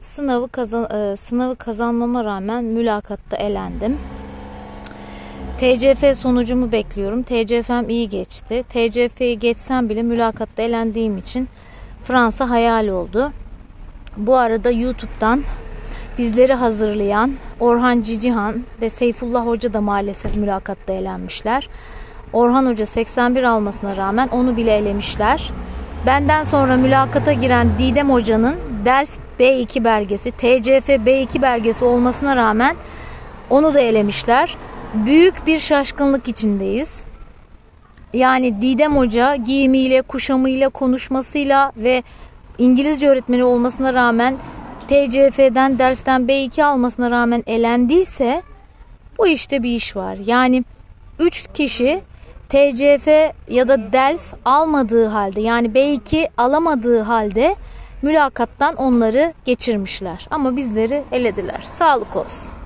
sınavı kazan e, sınavı kazanmama rağmen mülakatta elendim. TCF sonucumu bekliyorum. TCF'm iyi geçti. TCF'yi geçsem bile mülakatta elendiğim için Fransa hayal oldu. Bu arada YouTube'dan bizleri hazırlayan Orhan Cicihan ve Seyfullah Hoca da maalesef mülakatta elenmişler. Orhan Hoca 81 almasına rağmen onu bile elemişler. Benden sonra mülakata giren Didem Hoca'nın Delf B2 belgesi, TCF B2 belgesi olmasına rağmen onu da elemişler. Büyük bir şaşkınlık içindeyiz. Yani Didem Hoca giyimiyle, kuşamıyla, konuşmasıyla ve İngilizce öğretmeni olmasına rağmen TCF'den, Delf'ten B2 almasına rağmen elendiyse bu işte bir iş var. Yani 3 kişi TCF ya da DELF almadığı halde yani B2 alamadığı halde mülakattan onları geçirmişler. Ama bizleri elediler. Sağlık olsun.